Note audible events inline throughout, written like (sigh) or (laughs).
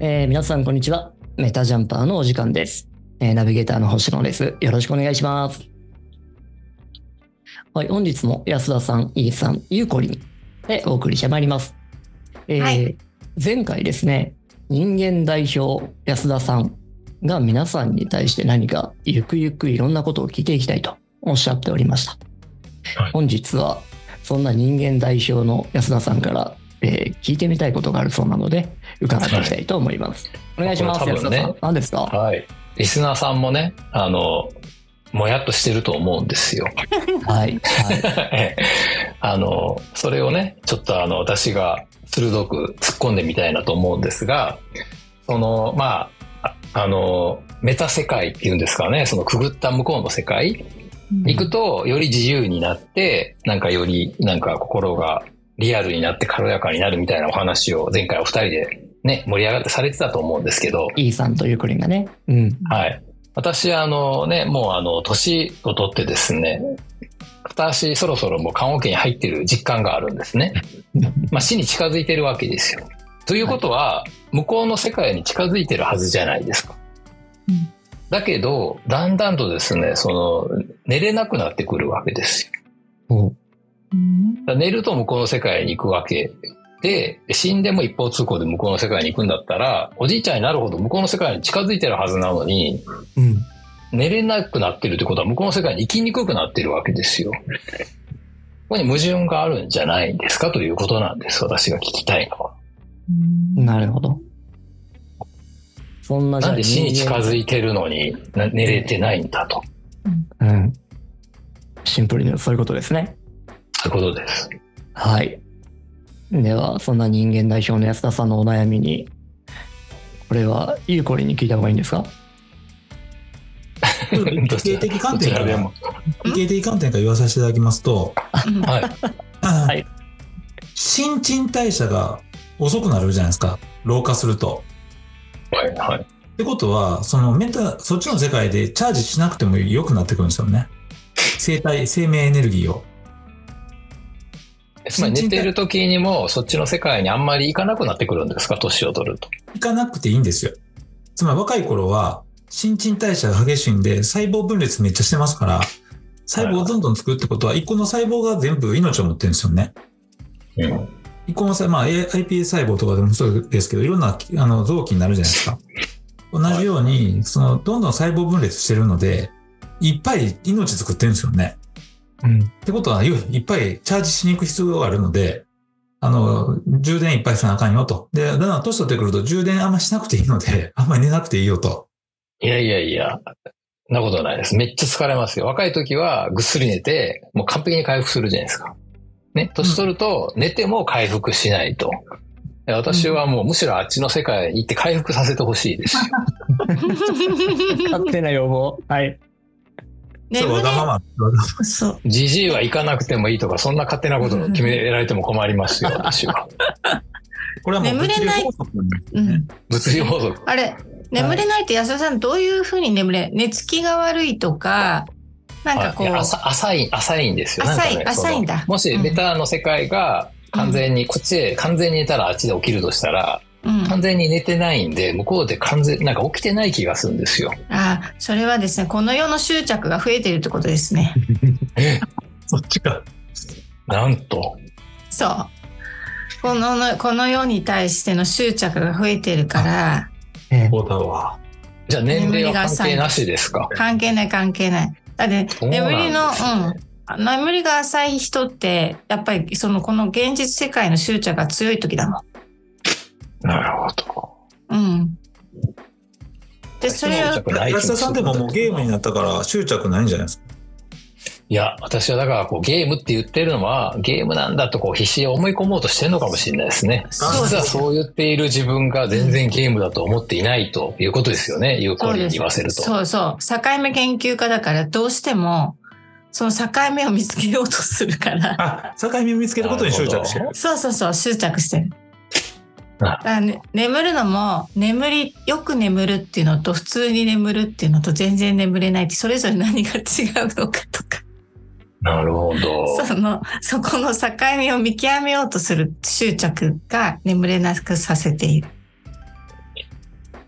えー皆さんこんにちは。メタジャンパーのお時間です。えーナビゲーターの星野です。よろしくお願いします。はい、本日も安田さん、イーさん、ゆうこりんでお送りしてまいります。えーはい前回ですね、人間代表安田さんが皆さんに対して何かゆくゆくいろんなことを聞いていきたいとおっしゃっておりました。はい本日はそんな人間代表の安田さんから、えー聞いてみたいことがあるそうなので伺っていきたいと思います。お願いします。多分ね。何ですか？はい。リスナーさんもね、あの、もやっとしてると思うんですよ。(laughs) はい。はい。(laughs) ええあの、それをね、ちょっとあの、私が鋭く突っ込んでみたいなと思うんですが、その、まあ、ああの、メタ世界っていうんですかね、そのくぐった向こうの世界に行くと、より自由になって、なんかより、なんか心がリアルになって軽やかになるみたいなお話を前回お二人でね、盛り上がってされてたと思うんですけど、イーさんとゆうこりんがね。うん。はい。私、あのね、もうあの、年を取ってですね、片足そろそろもう棺桶に入ってる実感があるんですね。(laughs) まあ死に近づいてるわけですよ。ということは、向こうの世界に近づいてるはずじゃないですか。うんだけど、だんだんとですね、その、寝れなくなってくるわけですよ。おうん寝ると向こうの世界に行くわけで、死んでも一方通行で向こうの世界に行くんだったら、おじいちゃんになるほど向こうの世界に近づいてるはずなのに、うん。寝れなくなってるってことは向こうの世界に生きにくくなってるわけですよ。ここに矛盾があるんじゃないですかということなんです。私が聞きたいのは。なるほど。そんなじゃあなんで死に近いづいてるのにな寝れてないんだと。うん。シンプルにそういうことですね。そういうことです。はい。では、そんな人間代表の安田さんのお悩みに、これはゆうこりんに聞いた方がいいんですか？理系的観点からどちらでも、理系的観点から言わさせていただきますと、はい。はい新陳代謝が遅くなるじゃないですか。老化すると。はい。はい。ってことは、そのメタ、そっちの世界でチャージしなくても良くなってくるんですよね。生体、生命エネルギーを。つまり寝てる時にもそっちの世界にあんまり行かなくなってくるんですか？年を取ると。いかなくていいんですよ。つまり若い頃は、新陳代謝が激しいんで、細胞分裂めっちゃしてますから、細胞をどんどん作るってことは、一個の細胞が全部命を持ってるんですよね。うん。一個の細胞、まあ、iPS 細胞とかでもそうですけど、いろんなあの臓器になるじゃないですか。同じように、その、どんどん細胞分裂してるので、いっぱい命作ってるんですよね。うん。ってことは、いいっぱいチャージしに行く必要があるので、あの、充電いっぱいせなあかんよと。で、だんだん年取ってくると充電あんましなくていいので、(laughs) あんまり寝なくていいよと。いやいやいや、そんなことないです。めっちゃ疲れますよ。若い時はぐっすり寝て、もう完璧に回復するじゃないですか。ね、年取ると寝ても回復しないと。で私はもうむしろあっちの世界に行って回復させてほしいですよ。(laughs) 勝手な要望。はい。それわがまま。そう。じじいは行かなくてもいいとか、そんな勝手なことを決められても困りますよ、(laughs) 私は。これはもう眠れない物理法則なんですねうん。物理法則。あれ、眠れないって安田さんどういうふうに眠れ寝つきが悪いとか、なんかこう、浅浅い、浅いんですよ。浅いね浅いんだもしメタの世界が完全に、こっちで完全に寝たらあっちで起きるとしたら、うん、完全に寝てないんで、向こうで完全、なんか起きてない気がするんですよ。あそれはですね、この世の執着が増えているってことですね。(laughs) え、そっちか。なんと。そう。このこの世に対しての執着が増えているから、えそうだわ。じゃあ年齢は関係なしですか？関係ない関係ない。だって、眠りの、うん。眠りが浅い人って、やっぱりそのこの現実世界の執着が強い時だもん。なるほど。うん。で、それは安田さんでももうゲームになったから執着ないんじゃないですか？いや、私はだからこうゲームって言ってるのは、ゲームなんだとこう必死に思い込もうとしてるのかもしれないですね。実はそう言っている自分が全然ゲームだと思っていないということですよね。有効に言わせると。そうそう。境目研究家だから、どうしても、その境目を見つけようとするから。あ、境目を見つけることに執着してる。そうそうそう、執着してる。あだね、眠るのも、眠り、よく眠るっていうのと、普通に眠るっていうのと、全然眠れないって、それぞれ何が違うのかとか。なるほど。その、そこの境目を見極めようとする執着が眠れなくさせている。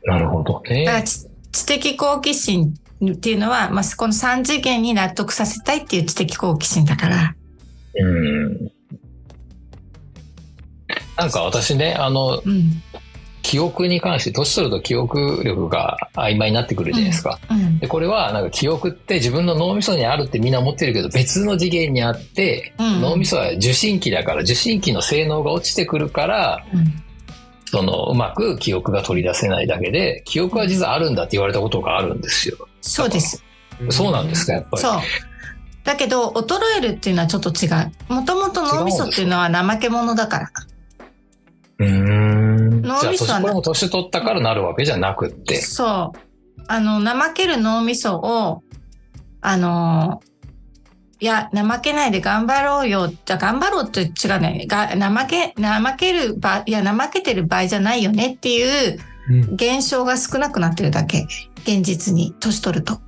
なるほどねだ。から知知的好奇心っていうのは、まあ、この3次元に納得させたいっていう知的好奇心だから。うん。なんか私ね、あの、うん。記憶に関して、年取ると記憶力が曖昧になってくるじゃないですか。うん。で、これは、なんか記憶って自分の脳みそにあるってみんな思ってるけど、別の次元にあって、うん脳みそは受信機だから、受信機の性能が落ちてくるから、うんその、うまく記憶が取り出せないだけで、記憶は実はあるんだって言われたことがあるんですよ。そうです。そうなんですか、やっぱり。そう。だけど、衰えるっていうのはちょっと違う。もともと脳みそっていうのは怠け者だから。うーん。脳みそこれも年取ったからなるわけじゃなくって。そう。あの、怠ける脳みそを、あの、いや、怠けないで頑張ろうよ。じゃあ頑張ろうって違うね。が怠け、怠ける場、いや、怠けてる場合じゃないよねっていううん現象が少なくなってるだけ。現実に、年取ると。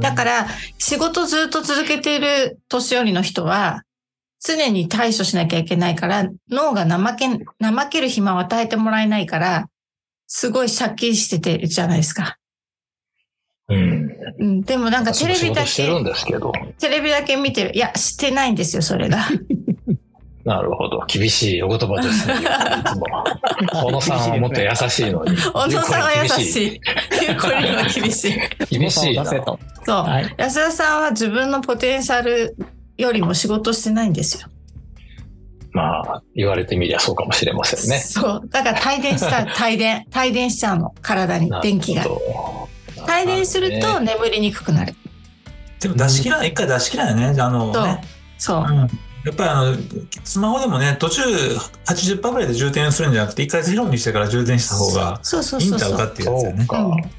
だから、仕事ずっと続けている年寄りの人は、常に対処しなきゃいけないから、脳が怠け、怠ける暇を与えてもらえないから、すごい借金しててるじゃないですか。うん。うん、でもなんかテレビだけ仕事してるん、ですけど。テレビだけ見てる。いや、してないんですよ、それが。(laughs) なるほど。厳しいお言葉ですね。いつも。小野さんはもっと優しいのに。小野さんは優しい。い。ゆうこりんは厳しい。(laughs) 厳しい。そう。はい。安田さんは自分のポテンシャルよりも仕事してないんですよ。まあ、言われてみりゃそうかもしれませんね。そう。だから帯電した、(laughs) 帯電。帯電しちゃうの。体に、電気が帯電すると眠りにくくなる。でも出し切らない、一回出し切らないね。あのそうね。そうう。んやっぱりあの、スマホでもね、途中80%ぐらいで充電するんじゃなくて、一回ゼロにしてから充電した方がそうそういい。んちゃうかっていうやつよね。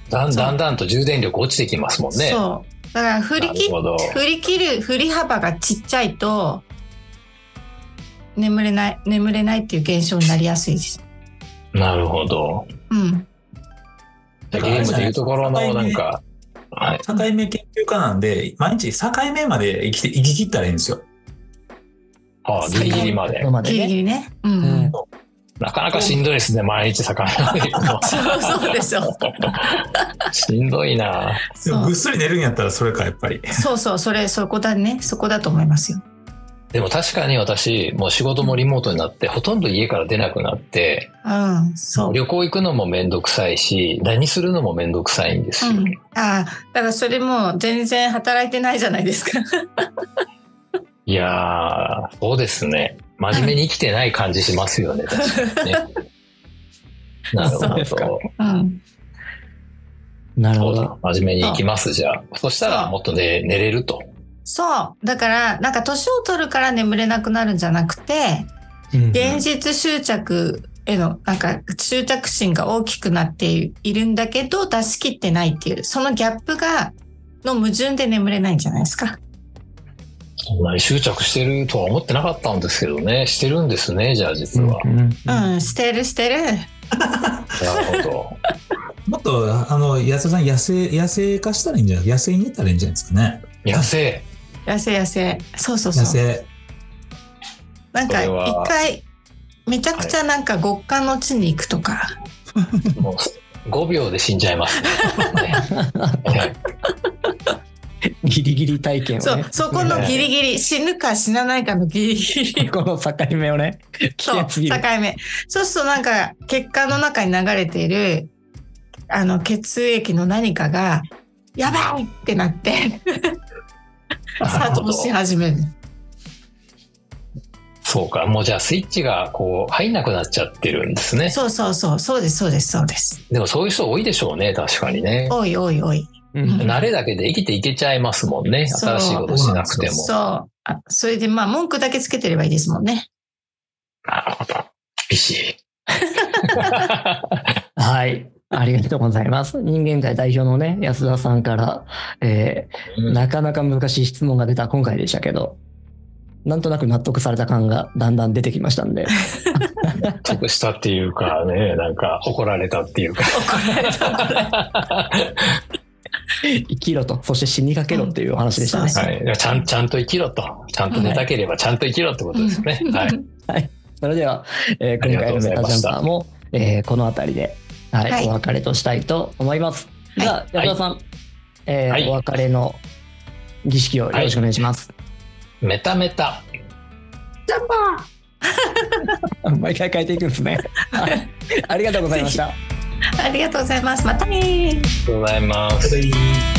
だんだんだんと充電力落ちてきますもんね。そう。だから振り切。振り切る振り幅がちっちゃいと眠れない眠れないっていう現象になりやすいです。なるほど。うん。ゲームでいうところのなんか、はい。境目研究家なんで、毎日境目まで生きて、生き切ったらいいんですよ。ああ、ギリギリまでギリギね。リね。うん。うんなかなかしんどいですね、毎日魚まで行くの。そうそうでしょ。しんどいな。でもぐっすり寝るんやったらそれか、やっぱり。そうそうそれそこだねそこだと思いますよ。でも確かに私、もう仕事もリモートになって、ほとんど家から出なくなって、うん。そう。旅行行くのもめんどくさいし、何するのもめんどくさいんですよ。うん、ああだからそれも全然働いてないじゃないですか。いやー、そうですね。真面目に生きてない感じしますよね、確かにね。(laughs) なるほど。うん。なるほど。真面目に行きます、じゃあ。そしたらもっとね、寝れると。そう。だからなんか年を取るから眠れなくなるんじゃなくてうん現実執着へのなんか執着心が大きくなっているんだけど出し切ってないっていうそのギャップがの矛盾で眠れないんじゃないですか。そんなに執着してるとは思ってなかったんですけどね。してるんですね、じゃあ実は。うんうん、してるしてる。なるほど。(laughs) もっと、あの、安田さん、野生、野生化したらいいんじゃない？野生に寝たらいいんじゃないですかね。野生。痩せ痩せ。そうそうそう。野生。なんか一回めちゃくちゃなんか極寒の地に行くとか、もう5秒で死んじゃいますね。ね (laughs) ギリギリ体験をそうね。そこのギリギリ死ぬか死なないかのギリギリこの境目をね。危そう。境目そうするとなんか血管の中に流れているあの血液の何かがやばいってなって (laughs) 作動し始めるそうか。もうじゃあスイッチがこう入んなくなっちゃってるんですね。そうそうそうそうですそうですそうですでもそういう人多いでしょうね。確かにね。おいおいおいうん慣れだけで生きていけちゃいますもんね。新しいことしなくても。そうあそれでまあ文句だけつけてればいいですもんねなるほど。厳しい。(laughs) はい。ありがとうございます。人間界代表のね、安田さんから、えーうんなかなか難しい質問が出た今回でしたけど、なんとなく納得された感がだんだん出てきましたんで、(laughs) 得したっていうかね、なんか怒られたっていうか。(laughs) 怒られた (laughs) 生きろと、そして死にかけろっていうお話でしたね。はい。ちゃん、ちゃんと生きろと。ちゃんと寝たければちゃんと生きろってことですね。はい。それでは、えー今回のメタジャンパーも、えーこの辺りではい、はいお別れとしたいと思います。じゃあ、はい安田さん、えーはいお別れの儀式をよろしくお願いします。メタメタ。(laughs) 毎回変えていくんですね。はいありがとうございました。ありがとうございます。またねーありがとうございます。はい